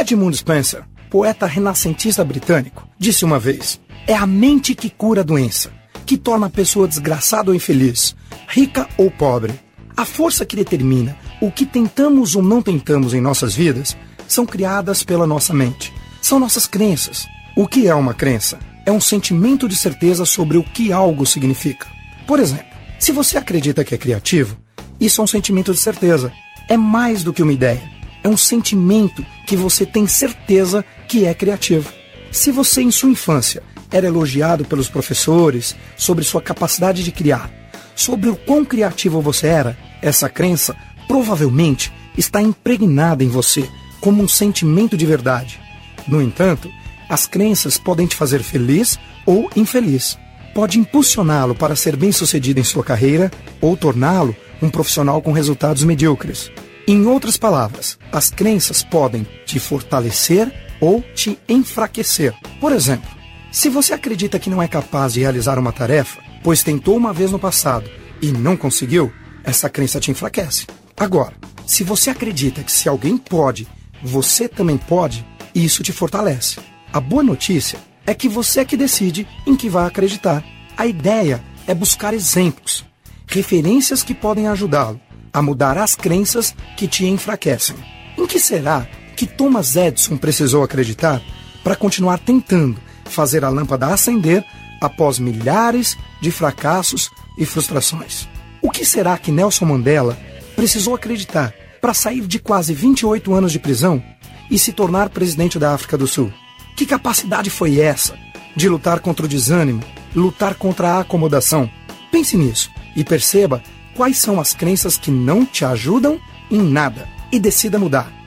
Edmund Spencer, poeta renascentista britânico, disse uma vez: É a mente que cura a doença, que torna a pessoa desgraçada ou infeliz, rica ou pobre. A força que determina o que tentamos ou não tentamos em nossas vidas são criadas pela nossa mente. São nossas crenças. O que é uma crença? É um sentimento de certeza sobre o que algo significa. Por exemplo, se você acredita que é criativo, isso é um sentimento de certeza. É mais do que uma ideia. É um sentimento que você tem certeza que é criativo. Se você, em sua infância, era elogiado pelos professores sobre sua capacidade de criar, sobre o quão criativo você era, essa crença provavelmente está impregnada em você como um sentimento de verdade. No entanto, as crenças podem te fazer feliz ou infeliz. Pode impulsioná-lo para ser bem-sucedido em sua carreira ou torná-lo um profissional com resultados medíocres. Em outras palavras, as crenças podem te fortalecer ou te enfraquecer. Por exemplo, se você acredita que não é capaz de realizar uma tarefa, pois tentou uma vez no passado e não conseguiu, essa crença te enfraquece. Agora, se você acredita que se alguém pode você também pode isso te fortalece. A boa notícia é que você é que decide em que vai acreditar. A ideia é buscar exemplos, referências que podem ajudá-lo a mudar as crenças que te enfraquecem. Em que será que Thomas Edison precisou acreditar para continuar tentando fazer a lâmpada acender após milhares de fracassos e frustrações? O que será que Nelson Mandela precisou acreditar para sair de quase 28 anos de prisão e se tornar presidente da África do Sul. Que capacidade foi essa de lutar contra o desânimo, lutar contra a acomodação? Pense nisso e perceba quais são as crenças que não te ajudam em nada e decida mudar.